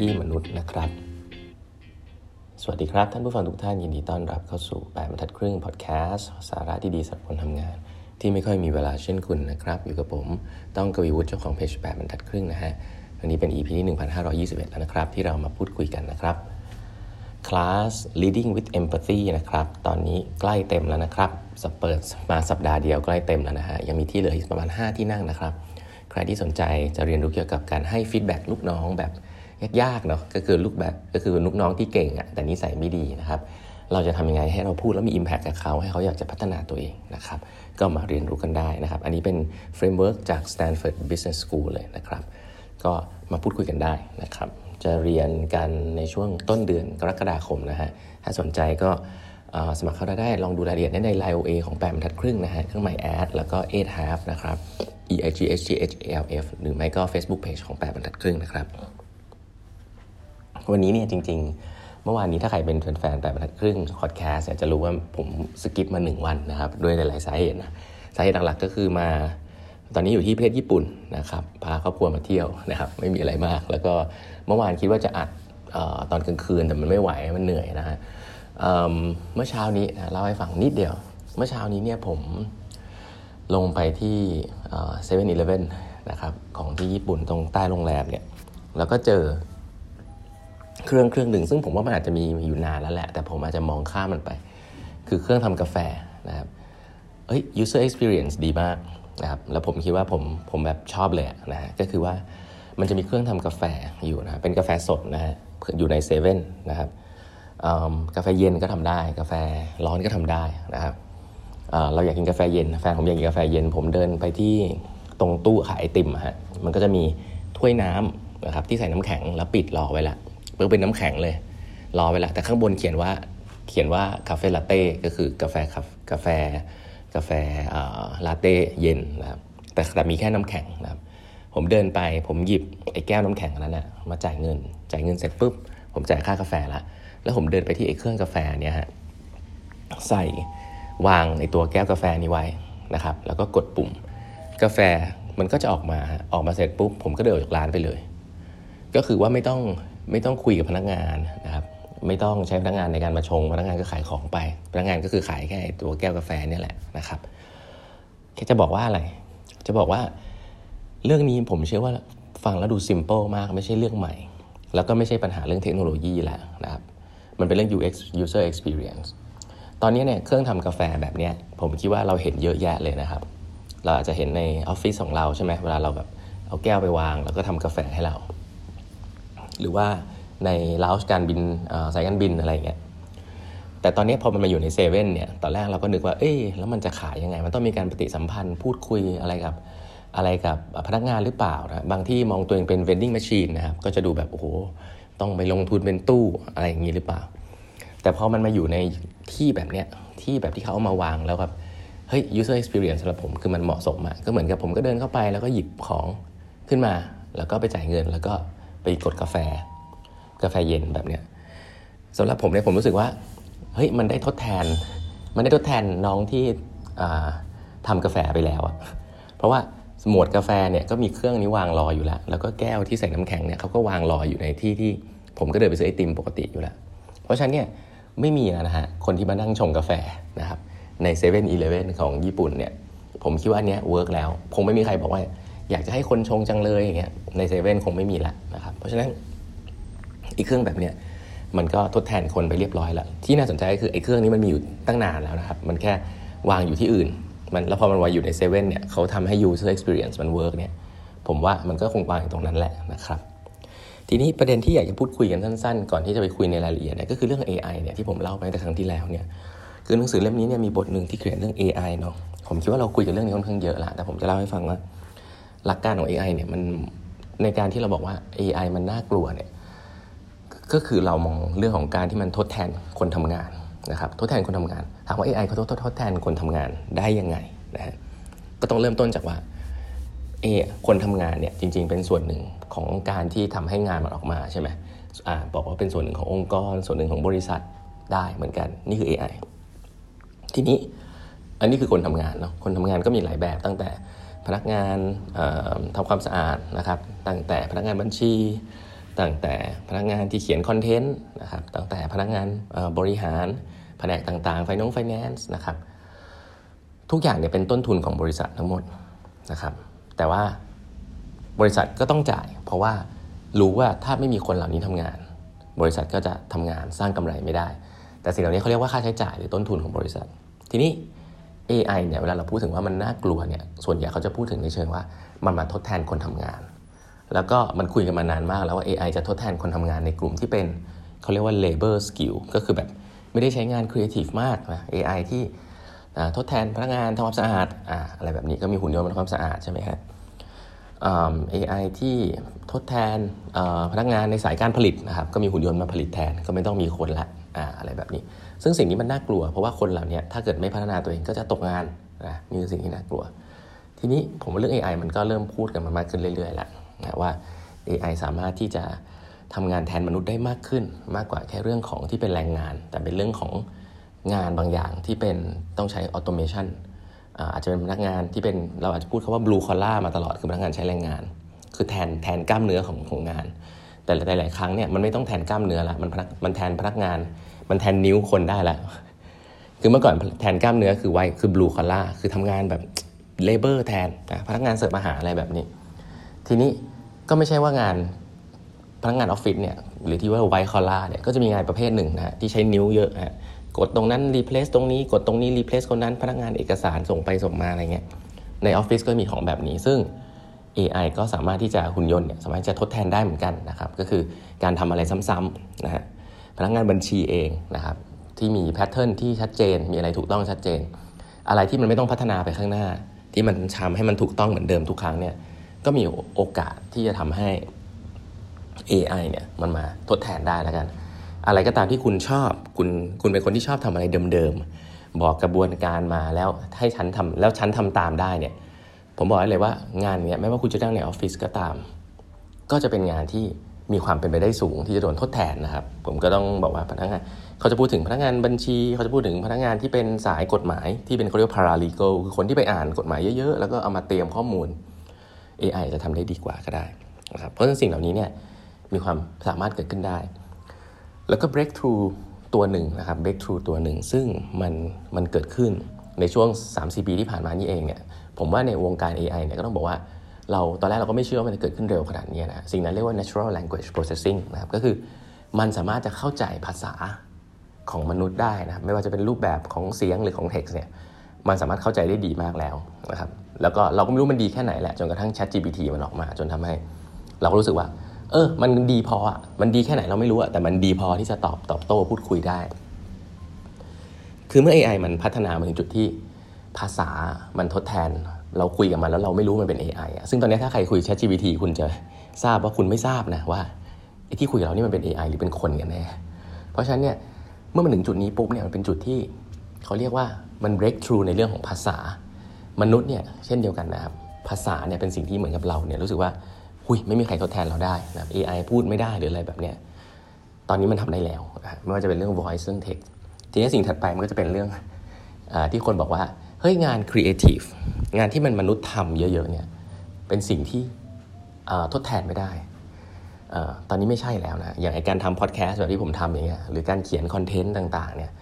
ที่มนุษย์นะครับ สวัสดีครับ ท่านผู้ฟังทุกท่านยินดีต้อนรับเข้าสู่แปดบรรทัดครึ่งพอดแคสต์สาระที่ดีสำหรับคนทำงาน ที่ไม่ค่อยมีเวลาเช่นคุณนะครับ อยู่กับผมต้องกวีวุฒิเจ้าของเพจแปดบรรทัดครึ่งนะฮะวันนี้เป็น EP ที่1521 แล้วนะครับ ที่เรามาพูดคุยกันนะครับคลาส leading with empathy นะครับ ตอนนี้ใกล้เต็มแล้วนะครับสเปิดมาสัปดาห์เดียวใกล้เต็มแล้วนะฮะ ยังมีที่เหลืออีกประมาณ 5 ที่นั่งนะครับ ใครที่สนใจจะเรียนรู้เกี่ยวกับการให้ feedback ลูกน้องแบบ ยากๆเนาะก็คือลูกแบบก็คือลูกน้องที่เก่งอะแต่นิสัยไม่ดีนะครับเราจะทำยังไงให้เราพูดแล้วมี Impact กับเขาให้เขาอยากจะพัฒนาตัวเองนะครับก็มาเรียนรู้กันได้นะครับ อันนี้เป็น framework จาก Stanford Business School เลยนะครับ ก็มาพูดคุยกันได้นะครับ จะเรียนกันในช่วงต้นเดือนกรกฎาคมนะฮะถ้าสนใจก็สมัครเข้าได้ลองดูรายละเอียดได้ใน Line OA ของแปดบรรทัดครึ่งนะฮะเครื่องหมายแอดแล้วก็ eight half นะครับ e i g h g h a l f หรือไม่ก็ Facebook Page ของแปมทัดครึ่งนะครับ วันนี้เนี่ยจริง ๆ เมื่อวานนี้ถ้าใครเป็นแฟนๆแปดบรรทัดครึ่งพอดแคสต์จะรู้ว่าผมสกิปมาหนึ่งวันนะครับด้วยหลายๆสาเหตุนะสาเหตุหลักๆก็คือมาตอนนี้อยู่ที่ประเทศญี่ปุ่นนะครับพาครอบครัวมาเที่ยวนะครับไม่มีอะไรมาก แล้วก็เมื่อวานคิดว่าจะอัดอตอนกลางคืนแต่มันไม่ไหวมันเหนื่อยนะฮะเเมื่อเช้านี้เล่าให้ฟังนิดเดียว เมื่อเช้านี้เนี่ยผมลงไปที่เซเว่นอีเลฟเว่นนะครับของที่ญี่ปุ่นตรงใต้โรงแรมเนี่ยแล้วก็เจอ เครื่องเครื่องหนึ่งซึ่งผมว่ามันอาจจะมีอยู่นานแล้วแหละ แต่ผมอาจจะมองข้ามมันไป คือเครื่องทำกาแฟนะครับเอ้ย user experience ดีมากนะครับแล้วผมคิดว่าผมผมแบบชอบเลยนะฮะก็คือว่ามันจะมีเครื่องทำกาแฟอยู่นะเป็นกาแฟสดนะฮะอยู่ในเซเว่นนะครับกาแฟเย็นก็ทำได้ กาแฟร้อนก็ทำได้นะครับเราอยากกินกาแฟเย็นแฟนผมอยากกินกาแฟเย็น ผมเดินไปที่ตรงตู้ขายไอติมฮะมันก็จะมีถ้วยน้ำนะครับที่ใส่น้ำแข็งแล้วปิดรอไว้ละ เพื่อเป็นน้ำแข็งเลย รอไว้ละแต่ข้างบนเขียนว่าเขียนว่าคาเฟ่ลาเต้ก็คือกาแฟกาแฟกาแฟลาเต้เย็นนะครับแต่แต่มีแค่น้ำแข็งนะครับผมเดินไปผมหยิบไอ้แก้วน้ำแข็งนั้นนะมาจ่ายเงิน จ่ายเงินเสร็จปุ๊บ ผมจ่ายค่ากาแฟละแล้วผมเดินไปที่ไอ้เครื่องกาแฟเนี่ยฮะใส่วางในตัวแก้วกาแฟนี้ไว้นะครับ แล้วก็กดปุ่ม กาแฟมันก็จะออกมาออกมาเสร็จปุ๊บ ผมก็เดินออกจากร้านไปเลย ก็คือว่าไม่ต้อง ไม่ต้องคุยกับพนักงานนะครับไม่ต้องใช้พนักงานในการมาชงพนักงานก็ขายของไป พนักงานก็คือขายแค่ตัวแก้วกาแฟนี่แหละนะครับแค่จะบอกว่าอะไร จะบอกว่าเรื่องนี้ผมเชื่อว่าฟังแล้วดูซิมเปิลมากไม่ใช่เรื่องใหม่ แล้วก็ไม่ใช่ปัญหาเรื่องเทคโนโลยีแล้วนะครับมันเป็นเรื่อง UX user experience ตอนนี้เนี่ยเครื่องทำกาแฟแบบนี้ผมคิดว่าเราเห็นเยอะแยะเลยนะครับ เราอาจจะเห็นในออฟฟิศของเราใช่ไหมเวลาเราแบบเอาแก้วไปวาง แล้วก็ทำกาแฟให้เรา หรือว่าในลาวการบินสายการบินอะไรเงี้ยแต่ตอนนี้พอมันมาอยู่ในเซเว่นเนี่ยตอนแรกเราก็นึกว่าเอ๊แล้วมันจะขายยังไง มันต้องมีการปฏิสัมพันธ์พูดคุยอะไรกับอะไรกับพนักงานหรือเปล่านะบางที่มองตัวเองเป็น vending machine นะครับก็จะดูแบบโอ้โหต้องไปลงทุนเป็นตู้อะไรอย่างนี้หรือเปล่า แต่พอมันมาอยู่ในที่แบบเนี้ยที่แบบที่เขาเอามาวางแล้วแบบเฮ้ย user experience สำหรับผมคือมันเหมาะสมอะก็เหมือนกับผมก็เดินเข้าไปแล้วก็หยิบของขึ้นมา แล้วก็ไปจ่ายเงินแล้วก็ ไปกดกาแฟ กาแฟเย็นแบบเนี้ยสำหรับผมเนี่ยผมรู้สึกว่าเฮ้ยมันได้ทดแทน มันได้ทดแทนน้องที่ทำกาแฟไปแล้วอะเพราะว่าหมวดกาแฟเนี่ยก็มีเครื่องนี้วางรออยู่แล้ว แล้วก็แก้วที่ใส่น้ำแข็งเนี่ยเขาก็วางรออยู่ในที่ที่ผมก็เดินไปซื้อไอติมปกติอยู่แล้ว เพราะฉะนั้นเนี่ยไม่มีนะฮะคนที่มานั่งชงกาแฟนะครับในเซเว่นอีเลฟเว่นของญี่ปุ่นเนี่ยผมคิดว่าอันเนี้ย work แล้ว คงไม่มีใครบอกว่า อยากจะให้คนชงจังเลยอย่างเงี้ยในเซเว่นคงไม่มีละนะครับเพราะฉะนั้นอีกเครื่องแบบเนี้ยมันก็ทดแทนคนไปเรียบร้อยแล้ว ที่น่าสนใจก็คือไอ้เครื่องนี้มันมีอยู่ตั้งนานแล้วนะครับ มันแค่วางอยู่ที่อื่น มันแล้วพอมันวางอยู่ในเซเว่นเนี่ยเขาทำให้ user experience มัน work เนี่ย ผมว่ามันก็คงวางอยู่ตรงนั้นแหละนะครับ ทีนี้ประเด็นที่อยากจะพูดคุยกันสั้นๆ ก่อนที่จะไปคุยในรายละเอียดเนี่ยก็คือเรื่อง AI เนี่ยที่ผมเล่าไปแต่ครั้งที่แล้วเนี่ย คือหนังสือเล่มนี้เนี่ยมีบทหนึ่งที่เขียนเรื่อง AI เนาะ ผมคิดว่าเราคุยกันเรื่องนี้ค่อนข้างเยอะละแต่ผมจะเล่าให้ฟังว่า หลักการของ AI เนี่ยมันในการที่เราบอกว่า AI มันน่ากลัวเนี่ยก็คือเรามองเรื่องของการที่มันทดแทนคนทำงานนะครับทดแทนคนทำงานถามว่า AI เขาทดทดแทนคนทำงานได้ยังไงนะฮะก็ต้องเริ่มต้นจากว่าเอคนทำงานเนี่ยจริง ๆ เป็นส่วนหนึ่งของการที่ทำให้งานมันออกมาใช่ไหมอ่าบอกว่าเป็นส่วนหนึ่งขององค์กร ส่วนหนึ่งของบริษัทได้เหมือนกันนี่คือ AI ทีนี้อันนี้คือคนทำงานเนาะคนทำงานก็มีหลายแบบตั้งแต่ นักงานทำความสะอาดนะครับ ตั้งแต่พนักงานบัญชี ตั้งแต่พนักงานที่เขียนคอนเทนต์นะครับ ตั้งแต่พนักงานบริหาร แผนกต่างๆ ไฟนองไฟแนนซ์นะครับ ทุกอย่างเนี่ยเป็นต้นทุนของบริษัททั้งหมดนะครับ แต่ว่าบริษัทก็ต้องจ่าย เพราะว่ารู้ว่าถ้าไม่มีคนเหล่านี้ทำงาน บริษัทก็จะทำงานสร้างกำไรไม่ได้ แต่สิ่งเหล่านี้เขาเรียกว่าค่าใช้จ่ายหรือต้นทุนของบริษัท ทีนี้ AI เนี่ยเวลาเราพูดถึงว่ามันน่ากลัวเนี่ยส่วนใหญ่เขาจะพูดถึงในเชิงว่ามันมาทดแทนคนทำงาน แล้วก็มันคุยกันมานานมากแล้วว่า AI จะทดแทนคนทำงานในกลุ่มที่เป็นเขาเรียกว่า labor skill ก็คือแบบไม่ได้ใช้งาน creative มากนะ AI ที่ทดแทนพนักงานทำความสะอาดออะไรแบบนี้ก็มีหุ่นยนต์ทำความสะอาดใช่ไหมฮะ AI ที่ทดแทนพนักงานในสายการผลิตนะครับก็มีหุ่นยนต์มาผลิตแทนก็ไม่ต้องมีคนละอะไรแบบนี้ ซึ่งสิ่งนี้มันน่ากลัว เพราะว่าคนเหล่านี้ถ้าเกิดไม่พัฒนาตัวเองก็จะตกงานนะนี่คือสิ่งที่น่ากลัว ทีนี้ผมว่าเรื่อง AI มันก็เริ่มพูดกันมามากขึ้นเรื่อยๆแล้วนะว่า AI สามารถที่จะทำงานแทนมนุษย์ได้มากขึ้น มากกว่าแค่เรื่องของที่เป็นแรงงาน แต่เป็นเรื่องของงานบางอย่างที่เป็นต้องใช้ automation อาจจะเป็นพนักงานที่เป็นเราอาจจะพูดคำว่า blue collar มาตลอดคือพนักงานใช้แรงงาน คือแทนแทนกล้ามเนื้อของของงาน แต่หลายๆครั้งเนี่ยมันไม่ต้องแทนกล้ามเนื้อละมันมันแทนพนักงาน มันแทนนิ้วคนได้และคือเมื่อก่อนแทนกล้ามเนื้อคือ white คือ blue collar คือทำงานแบบ labor แทนพนักงานเสิร์ฟอาหารอะไรแบบนี้ ทีนี้ก็ไม่ใช่ว่างานพนักงานออฟฟิศเนี่ยหรือที่ว่า white collar เนี่ยก็จะมีงานประเภทหนึ่งนะที่ใช้นิ้วเยอะฮะกดตรงนั้น replace ตรงนี้กดตรงนี้ replace คนนั้นพนักงานเอกสารส่งไปส่งมาอะไรเงี้ยในออฟฟิศก็มีของแบบนี้ ซึ่ง AI ก็สามารถที่จะหุ่นยนต์เนี่ยสามารถจะทดแทนได้เหมือนกันนะครับ ก็คือการทำอะไรซ้ำๆนะฮะ พนักงานบัญชีเองนะครับที่มี pattern ที่ชัดเจน มีอะไรถูกต้องชัดเจน อะไรที่มันไม่ต้องพัฒนาไปข้างหน้า ที่มันทำให้มันถูกต้องเหมือนเดิมทุกครั้งเนี่ยก็มีโอกาสที่จะทำให้ AI เนี่ยมันมาทดแทนได้แล้วกัน อะไรก็ตามที่คุณชอบคุณคุณเป็นคนที่ชอบทำอะไรเดิมๆบอกกระบวนการมาแล้วให้ฉันทำแล้วฉันทำตามได้เนี่ยผมบอกเลยว่างานเนี้ยไม่ว่าคุณจะนั่งในออฟฟิศก็ตาม ก็จะเป็นงานที่ มีความเป็นไปได้สูงที่จะโดนทดแทนนะครับ ผมก็ต้องบอกว่าพนักงานเขาจะพูดถึงพนักงานบัญชี เขาจะพูดถึงพนักงานที่เป็นสายกฎหมายที่เป็นเขาเรียกว่า paralegal คือคนที่ไปอ่านกฎหมายเยอะๆ แล้วก็เอามาเตรียมข้อมูล AI จะทำได้ดีกว่าก็ได้นะครับเพราะฉะนั้นสิ่งเหล่านี้เนี่ยมีความสามารถเกิดขึ้นได้ แล้วก็ breakthrough ตัวหนึ่งนะครับ breakthrough ตัวหนึ่งซึ่งมันมันเกิดขึ้นในช่วง 3-4 ปีที่ผ่านมานี่เองเนี่ยผมว่าในวงการ AI เนี่ยก็ต้องบอกว่า เราตอนแรกเราก็ไม่เชื่อว่ามันจะเกิดขึ้นเร็วขนาดนี้นะสิ่งนั้นเรียกว่า natural language processing นะครับก็คือมันสามารถจะเข้าใจภาษาของมนุษย์ได้นะครับไม่ว่าจะเป็นรูปแบบของเสียงหรือของ text เนี่ยมันสามารถเข้าใจได้ดีมากแล้วนะครับแล้วก็เราก็ไม่รู้มันดีแค่ไหนแหละจนกระทั่ง Chat GPT มันออกมา จนทำให้ เราก็รู้สึกว่า เออ มันดีพออะมันดีแค่ไหนเราไม่รู้อะแต่มันดีพอที่จะตอบตอบโต้พูดคุยได้ คือเมื่อ AI มันพัฒนามาถึงจุดที่ภาษามันทดแทน เราคุยกับมันแล้วเราไม่รู้มันเป็น AI อะซึ่งตอนนี้ถ้าใครคุย ChatGPT คุณจะทราบว่าคุณไม่ทราบนะว่าไอ้ที่คุยกับเรานี่มันเป็น AI หรือเป็นคนกันแน่เพราะฉะนั้นเนี่ยเมื่อมันถึงจุดนี้ปุ๊บเนี่ยมันเป็นจุดที่เขาเรียกว่ามัน break through ในเรื่องของภาษามนุษย์เนี่ยเช่นเดียวกันนะครับภาษาเนี่ยเป็นสิ่งที่เหมือนกับเราเนี่ยรู้สึกว่าหุยไม่มีใครทดแทนเราได้นะ AI พูดไม่ได้หรืออะไรแบบเนี้ยตอนนี้มันทำได้แล้วไม่ว่าจะเป็นเรื่อง voice เรื่อง text ทีนี้สิ่งถัดไปมันก็จะเป็นเรื่องอที่คนบอกว่าเฮ้ยงาน creative งานที่มันมนุษย์ทำเยอะๆเนี่ยเป็นสิ่งที่ทดแทนไม่ได้ ตอนนี้ไม่ใช่แล้วนะ อย่างการทำพอดแคสต์แบบที่ผมทำอย่างเงี้ยหรือการเขียน content ต่างๆเนี่ย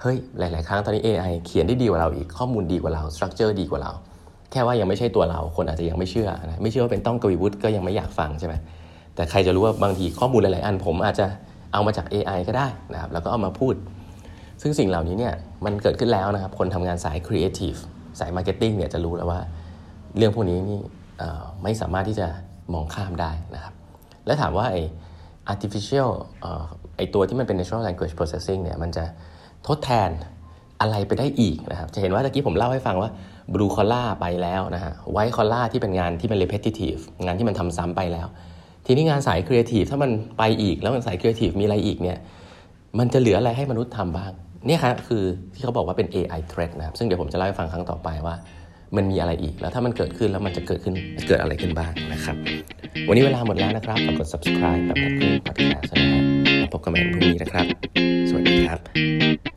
เฮ้ยหลาย ๆ ครั้งตอนนี้ AI เขียนได้ดีกว่าเราอีกข้อมูลดีกว่าเรา structure ดีกว่าเรา แค่ว่ายังไม่ใช่ตัวเราคนอาจจะยังไม่เชื่อนะไม่เชื่อว่าเป็นต้องกวีวุฒิก็ยังไม่อยากฟังใช่ไหมแต่ใครจะรู้ว่าบางทีข้อมูลหลาย ๆ อันผมอาจจะเอามาจาก AI ก็ได้นะครับแล้วก็เอามาพูด ซึ่งสิ่งเหล่านี้เนี่ยมันเกิดขึ้นแล้วนะครับคนทำงานสายครีเอทีฟ สาย marketing เนี่ยจะรู้แล้วว่า เรื่องพวกนี้นี่ไม่สามารถที่จะมองข้ามได้นะครับ และถามว่าไอ้ artificial ไอ้ตัวที่มันเป็น natural language processing เนี่ยมันจะทดแทนอะไรไปได้อีกนะครับ จะเห็นว่าตะกี้ผมเล่าให้ฟังว่า blue collar ไปแล้วนะฮะ white collar ที่เป็นงานที่เป็น repetitive งานที่มันทำซ้ำไปแล้ว ทีนี้งานสายครีเอทีฟถ้ามันไปอีกแล้วมันสายครีเอทีฟมีอะไรอีกเนี่ย มันจะเหลืออะไรให้มนุษย์ทำบ้าง เนี่ยครับคือที่เขาบอกว่าเป็น AI threat นะครับซึ่งเดี๋ยวผมจะเล่าให้ฟังครั้งต่อไปว่า มันมีอะไรอีกแล้วถ้ามันเกิดขึ้นแล้วมันจะเกิดขึ้นเกิดอะไรขึ้นบ้างนะครับ วันนี้เวลาหมดแล้วนะครับฝากกด subscribe แบบนักขึ้น podcast นะฮะพบกันใหม่พรุ่งนี้นะครับ สวัสดีครับ